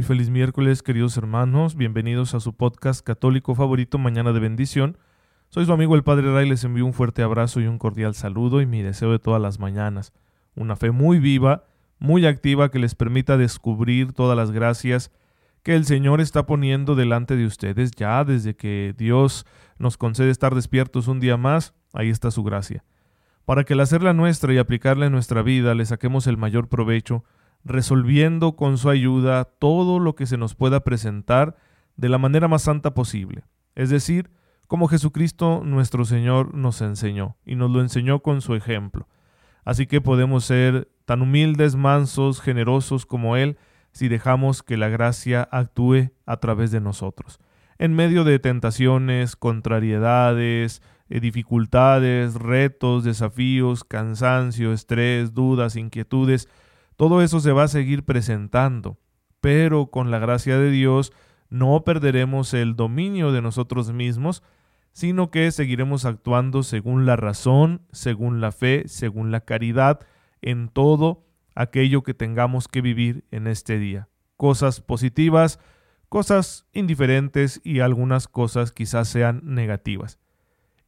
Muy feliz miércoles, queridos hermanos. Bienvenidos a su podcast católico favorito, Mañana de Bendición. Soy su amigo el Padre Ray. Les envío un fuerte abrazo y un cordial saludo y mi deseo de todas las mañanas. Una fe muy viva, muy activa que les permita descubrir todas las gracias que el Señor está poniendo delante de ustedes ya desde que Dios nos concede estar despiertos un día más. Ahí está su gracia. Para que al hacerla nuestra y aplicarla en nuestra vida le saquemos el mayor provecho, resolviendo con su ayuda todo lo que se nos pueda presentar de la manera más santa posible, es decir, como Jesucristo nuestro Señor nos enseñó, y nos lo enseñó con su ejemplo. Así que podemos ser tan humildes, mansos, generosos como Él, si dejamos que la gracia actúe a través de nosotros. En medio de tentaciones, contrariedades, eh, dificultades, retos, desafíos, cansancio, estrés, dudas, inquietudes, todo eso se va a seguir presentando, pero con la gracia de Dios no perderemos el dominio de nosotros mismos, sino que seguiremos actuando según la razón, según la fe, según la caridad, en todo aquello que tengamos que vivir en este día. Cosas positivas, cosas indiferentes y algunas cosas quizás sean negativas.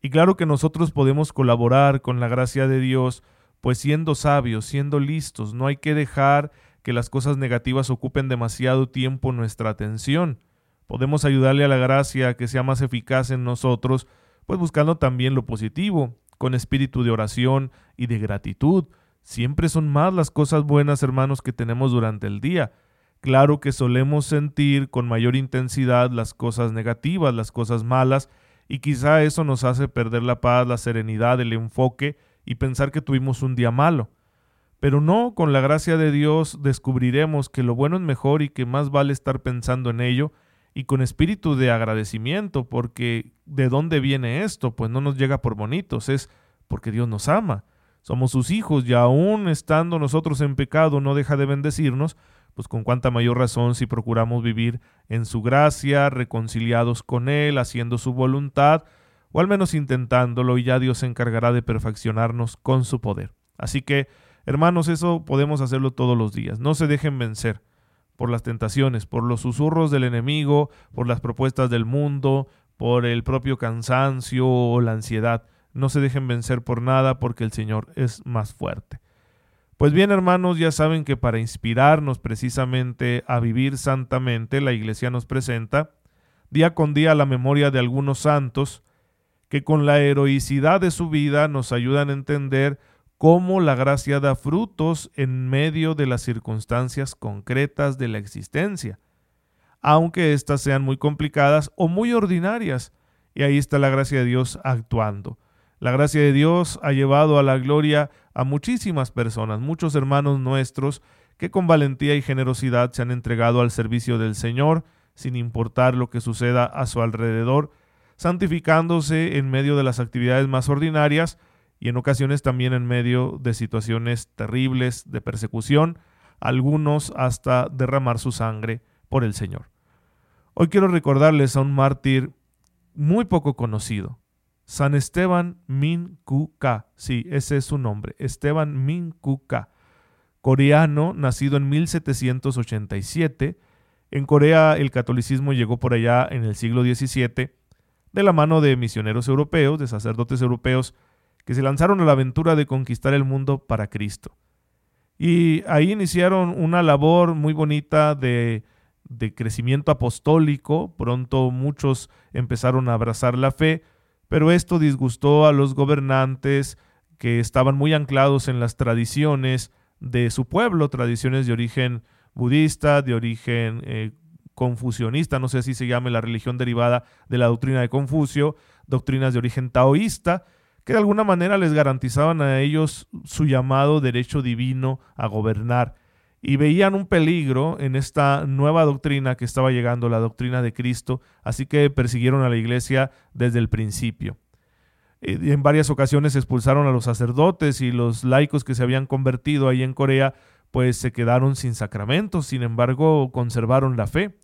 Y claro que nosotros podemos colaborar con la gracia de Dios pues siendo sabios, siendo listos, no hay que dejar que las cosas negativas ocupen demasiado tiempo nuestra atención. Podemos ayudarle a la gracia a que sea más eficaz en nosotros, pues buscando también lo positivo, con espíritu de oración y de gratitud. Siempre son más las cosas buenas, hermanos, que tenemos durante el día. Claro que solemos sentir con mayor intensidad las cosas negativas, las cosas malas, y quizá eso nos hace perder la paz, la serenidad, el enfoque y pensar que tuvimos un día malo. Pero no, con la gracia de Dios descubriremos que lo bueno es mejor y que más vale estar pensando en ello y con espíritu de agradecimiento, porque ¿de dónde viene esto? Pues no nos llega por bonitos, es porque Dios nos ama. Somos sus hijos y aún estando nosotros en pecado no deja de bendecirnos, pues con cuánta mayor razón si procuramos vivir en su gracia, reconciliados con Él, haciendo su voluntad, o al menos intentándolo, y ya Dios se encargará de perfeccionarnos con su poder. Así que, hermanos, eso podemos hacerlo todos los días. No se dejen vencer por las tentaciones, por los susurros del enemigo, por las propuestas del mundo, por el propio cansancio o la ansiedad. No se dejen vencer por nada porque el Señor es más fuerte. Pues bien, hermanos, ya saben que para inspirarnos precisamente a vivir santamente, la Iglesia nos presenta día con día la memoria de algunos santos, que con la heroicidad de su vida nos ayudan a entender cómo la gracia da frutos en medio de las circunstancias concretas de la existencia, aunque éstas sean muy complicadas o muy ordinarias. Y ahí está la gracia de Dios actuando. La gracia de Dios ha llevado a la gloria a muchísimas personas, muchos hermanos nuestros, que con valentía y generosidad se han entregado al servicio del Señor, sin importar lo que suceda a su alrededor, santificándose en medio de las actividades más ordinarias y en ocasiones también en medio de situaciones terribles de persecución, algunos hasta derramar su sangre por el Señor. Hoy quiero recordarles a un mártir muy poco conocido, San Esteban Min Ka. Sí, ese es su nombre, Esteban Min Ka, coreano, nacido en 1787. En Corea el catolicismo llegó por allá en el siglo XVII de la mano de misioneros europeos, de sacerdotes europeos, que se lanzaron a la aventura de conquistar el mundo para Cristo. Y ahí iniciaron una labor muy bonita de, de crecimiento apostólico, pronto muchos empezaron a abrazar la fe, pero esto disgustó a los gobernantes que estaban muy anclados en las tradiciones de su pueblo, tradiciones de origen budista, de origen eh, confucionista, no sé si se llame la religión derivada de la doctrina de Confucio, doctrinas de origen taoísta, que de alguna manera les garantizaban a ellos su llamado derecho divino a gobernar y veían un peligro en esta nueva doctrina que estaba llegando, la doctrina de Cristo, así que persiguieron a la iglesia desde el principio. En varias ocasiones expulsaron a los sacerdotes y los laicos que se habían convertido ahí en Corea, pues se quedaron sin sacramentos, sin embargo conservaron la fe.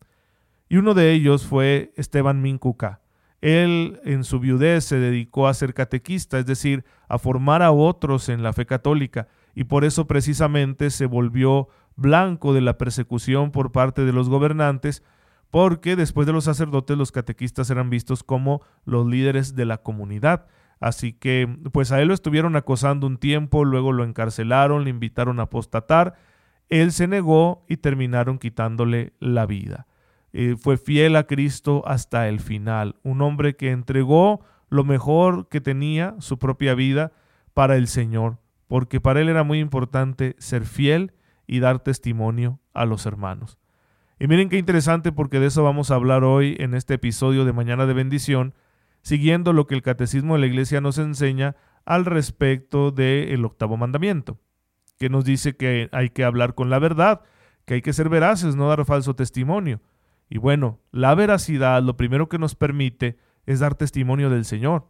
Y uno de ellos fue Esteban Minkuka. Él en su viudez se dedicó a ser catequista, es decir, a formar a otros en la fe católica, y por eso precisamente se volvió blanco de la persecución por parte de los gobernantes, porque después de los sacerdotes los catequistas eran vistos como los líderes de la comunidad. Así que pues a él lo estuvieron acosando un tiempo, luego lo encarcelaron, le invitaron a apostatar, él se negó y terminaron quitándole la vida. Fue fiel a Cristo hasta el final, un hombre que entregó lo mejor que tenía, su propia vida, para el Señor, porque para él era muy importante ser fiel y dar testimonio a los hermanos. Y miren qué interesante porque de eso vamos a hablar hoy en este episodio de Mañana de Bendición, siguiendo lo que el Catecismo de la Iglesia nos enseña al respecto del octavo mandamiento, que nos dice que hay que hablar con la verdad, que hay que ser veraces, no dar falso testimonio. Y bueno, la veracidad lo primero que nos permite es dar testimonio del Señor.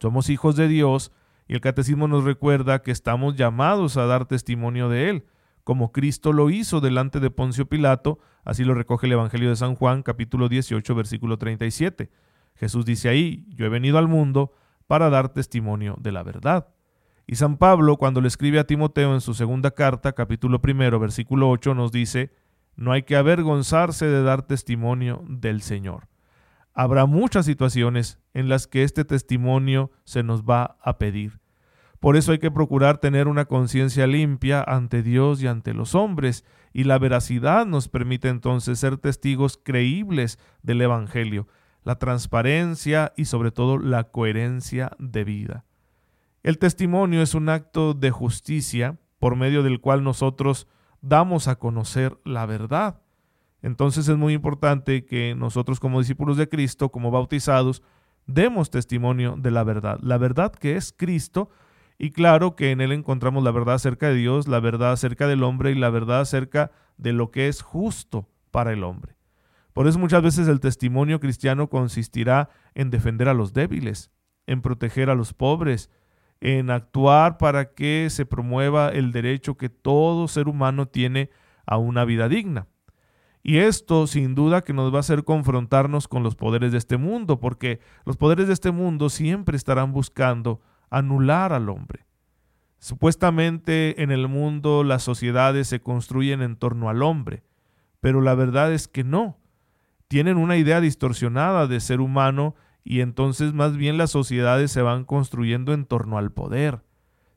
Somos hijos de Dios y el catecismo nos recuerda que estamos llamados a dar testimonio de Él como Cristo lo hizo delante de Poncio Pilato, así lo recoge el Evangelio de San Juan, capítulo 18, versículo 37. Jesús dice ahí, yo he venido al mundo para dar testimonio de la verdad. Y San Pablo, cuando le escribe a Timoteo en su segunda carta, capítulo primero, versículo 8, nos dice, no hay que avergonzarse de dar testimonio del Señor. Habrá muchas situaciones en las que este testimonio se nos va a pedir. Por eso hay que procurar tener una conciencia limpia ante Dios y ante los hombres, y la veracidad nos permite entonces ser testigos creíbles del Evangelio, la transparencia y sobre todo la coherencia de vida. El testimonio es un acto de justicia por medio del cual nosotros damos a conocer la verdad. Entonces es muy importante que nosotros como discípulos de Cristo, como bautizados, demos testimonio de la verdad. La verdad que es Cristo, y claro que en él encontramos la verdad acerca de Dios, la verdad acerca del hombre y la verdad acerca de lo que es justo para el hombre. Por eso muchas veces el testimonio cristiano consistirá en defender a los débiles, en proteger a los pobres, en actuar para que se promueva el derecho que todo ser humano tiene a una vida digna. Y esto sin duda que nos va a hacer confrontarnos con los poderes de este mundo, porque los poderes de este mundo siempre estarán buscando anular al hombre. Supuestamente en el mundo las sociedades se construyen en torno al hombre, pero la verdad es que no. Tienen una idea distorsionada de ser humano y entonces más bien las sociedades se van construyendo en torno al poder,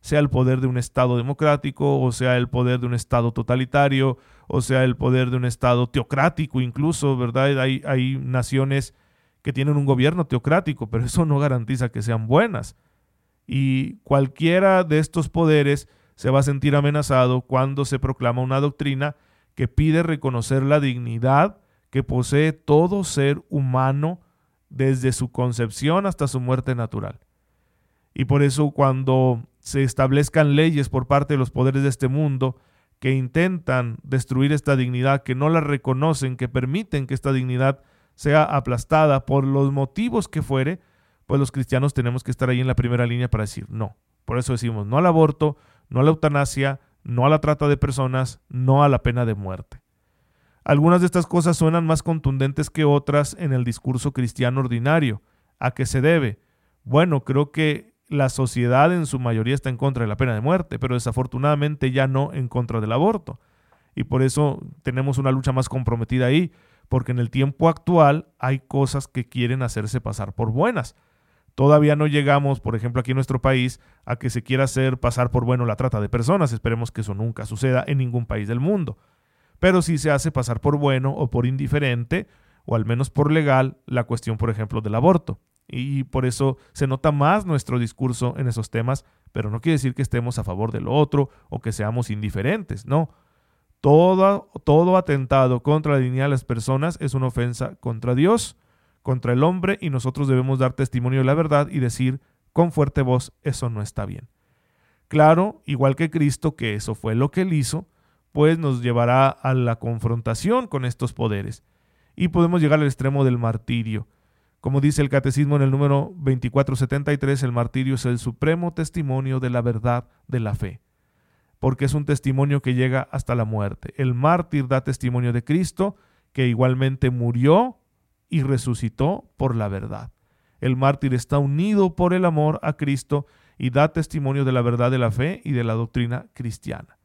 sea el poder de un Estado democrático, o sea el poder de un Estado totalitario, o sea el poder de un Estado teocrático incluso, ¿verdad? Hay, hay naciones que tienen un gobierno teocrático, pero eso no garantiza que sean buenas y cualquiera de estos poderes se va a sentir amenazado cuando se proclama una doctrina que pide reconocer la dignidad que posee todo ser humano desde su concepción hasta su muerte natural. Y por eso cuando se establezcan leyes por parte de los poderes de este mundo que intentan destruir esta dignidad, que no la reconocen, que permiten que esta dignidad sea aplastada por los motivos que fuere, pues los cristianos tenemos que estar ahí en la primera línea para decir no. Por eso decimos no al aborto, no a la eutanasia, no a la trata de personas, no a la pena de muerte. Algunas de estas cosas suenan más contundentes que otras en el discurso cristiano ordinario. ¿A qué se debe? Bueno, creo que la sociedad en su mayoría está en contra de la pena de muerte, pero desafortunadamente ya no en contra del aborto. Y por eso tenemos una lucha más comprometida ahí, porque en el tiempo actual hay cosas que quieren hacerse pasar por buenas. Todavía no llegamos, por ejemplo, aquí en nuestro país, a que se quiera hacer pasar por bueno la trata de personas. Esperemos que eso nunca suceda en ningún país del mundo. Pero sí se hace pasar por bueno o por indiferente, o al menos por legal, la cuestión, por ejemplo, del aborto. Y por eso se nota más nuestro discurso en esos temas, pero no quiere decir que estemos a favor de lo otro o que seamos indiferentes, no. Todo, todo atentado contra la dignidad de las personas es una ofensa contra Dios contra el hombre y nosotros debemos dar testimonio de la verdad y decir con fuerte voz, eso no está bien. Claro, igual que Cristo, que eso fue lo que él hizo, pues nos llevará a la confrontación con estos poderes. Y podemos llegar al extremo del martirio. Como dice el catecismo en el número 2473, el martirio es el supremo testimonio de la verdad de la fe, porque es un testimonio que llega hasta la muerte. El mártir da testimonio de Cristo, que igualmente murió y resucitó por la verdad. El mártir está unido por el amor a Cristo y da testimonio de la verdad de la fe y de la doctrina cristiana.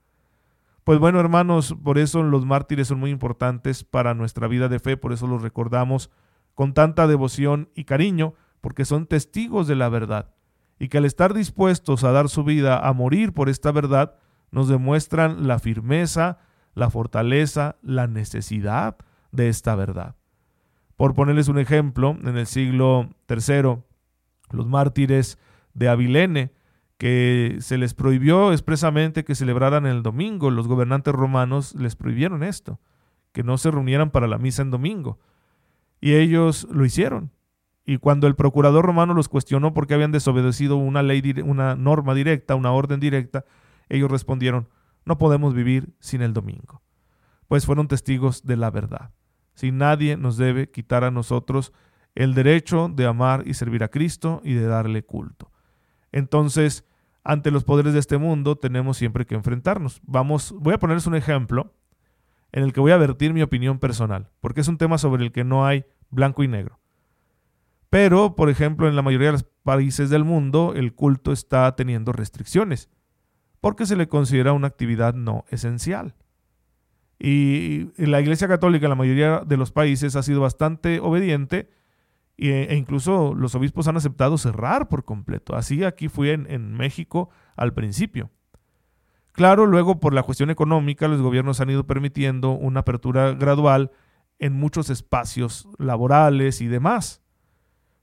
Pues bueno, hermanos, por eso los mártires son muy importantes para nuestra vida de fe, por eso los recordamos con tanta devoción y cariño, porque son testigos de la verdad, y que al estar dispuestos a dar su vida a morir por esta verdad, nos demuestran la firmeza, la fortaleza, la necesidad de esta verdad. Por ponerles un ejemplo, en el siglo III, los mártires de Avilene, que se les prohibió expresamente que celebraran el domingo, los gobernantes romanos les prohibieron esto, que no se reunieran para la misa en domingo. Y ellos lo hicieron. Y cuando el procurador romano los cuestionó porque habían desobedecido una ley, una norma directa, una orden directa, ellos respondieron, no podemos vivir sin el domingo. Pues fueron testigos de la verdad. Si nadie nos debe quitar a nosotros el derecho de amar y servir a Cristo y de darle culto. Entonces, ante los poderes de este mundo tenemos siempre que enfrentarnos. Vamos, voy a ponerles un ejemplo en el que voy a vertir mi opinión personal, porque es un tema sobre el que no hay blanco y negro. Pero, por ejemplo, en la mayoría de los países del mundo, el culto está teniendo restricciones, porque se le considera una actividad no esencial. Y la Iglesia Católica en la mayoría de los países ha sido bastante obediente e incluso los obispos han aceptado cerrar por completo. Así aquí fue en, en México al principio. Claro, luego por la cuestión económica los gobiernos han ido permitiendo una apertura gradual en muchos espacios laborales y demás.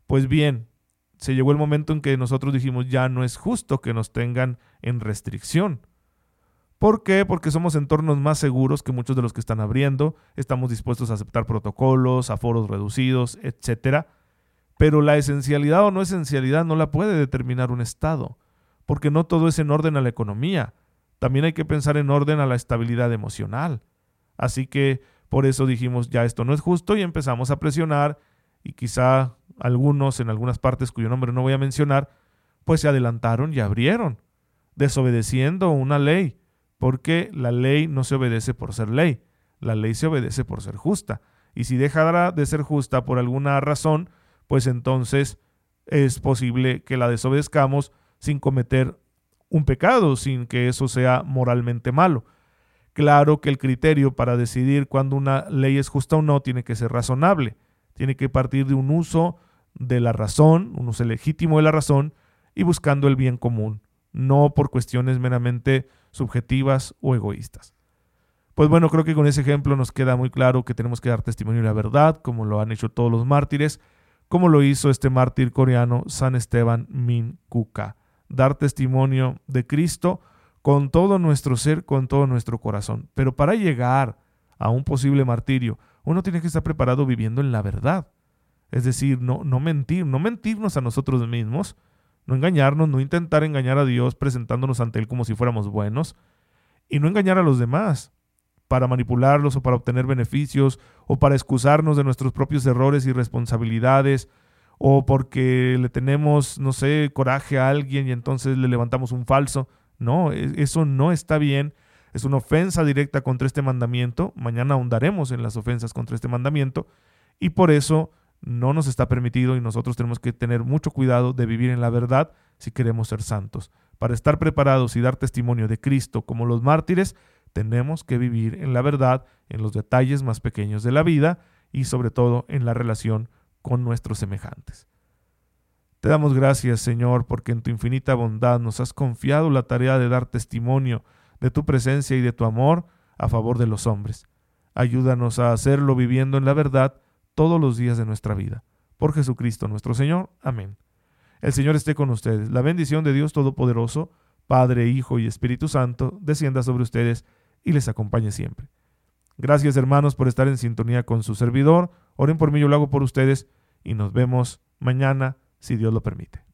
Pues bien, se llegó el momento en que nosotros dijimos ya no es justo que nos tengan en restricción. ¿Por qué? Porque somos entornos más seguros que muchos de los que están abriendo, estamos dispuestos a aceptar protocolos, aforos reducidos, etcétera pero la esencialidad o no esencialidad no la puede determinar un Estado, porque no todo es en orden a la economía. También hay que pensar en orden a la estabilidad emocional. Así que por eso dijimos, ya esto no es justo y empezamos a presionar y quizá algunos en algunas partes cuyo nombre no voy a mencionar, pues se adelantaron y abrieron, desobedeciendo una ley, porque la ley no se obedece por ser ley, la ley se obedece por ser justa. Y si dejará de ser justa por alguna razón, pues entonces es posible que la desobedezcamos sin cometer un pecado, sin que eso sea moralmente malo. Claro que el criterio para decidir cuándo una ley es justa o no tiene que ser razonable, tiene que partir de un uso de la razón, un uso legítimo de la razón y buscando el bien común, no por cuestiones meramente subjetivas o egoístas. Pues bueno, creo que con ese ejemplo nos queda muy claro que tenemos que dar testimonio de la verdad, como lo han hecho todos los mártires, como lo hizo este mártir coreano San Esteban Min Kuka. Dar testimonio de Cristo con todo nuestro ser, con todo nuestro corazón. Pero para llegar a un posible martirio, uno tiene que estar preparado viviendo en la verdad. Es decir, no, no mentir, no mentirnos a nosotros mismos, no engañarnos, no intentar engañar a Dios presentándonos ante Él como si fuéramos buenos, y no engañar a los demás para manipularlos o para obtener beneficios o para excusarnos de nuestros propios errores y responsabilidades o porque le tenemos, no sé, coraje a alguien y entonces le levantamos un falso. No, e, eso no está bien. Es una ofensa directa contra este mandamiento. Mañana ahondaremos en las ofensas contra este mandamiento y por eso no nos está permitido y nosotros tenemos que tener mucho cuidado de vivir en la verdad si queremos ser santos. Para estar preparados y dar testimonio de Cristo como los mártires, tenemos que vivir en la verdad, en los detalles más pequeños de la vida y sobre todo en la relación con nuestros semejantes. Te damos gracias, Señor, porque en tu infinita bondad nos has confiado la tarea de dar testimonio de tu presencia y de tu amor a favor de los hombres. Ayúdanos a hacerlo viviendo en la verdad todos los días de nuestra vida. Por Jesucristo nuestro Señor. Amén. El Señor esté con ustedes. La bendición de Dios Todopoderoso, Padre, Hijo y Espíritu Santo, descienda sobre ustedes y les acompañe siempre. Gracias hermanos por estar en sintonía con su servidor. Oren por mí, yo lo hago por ustedes y nos vemos mañana si Dios lo permite.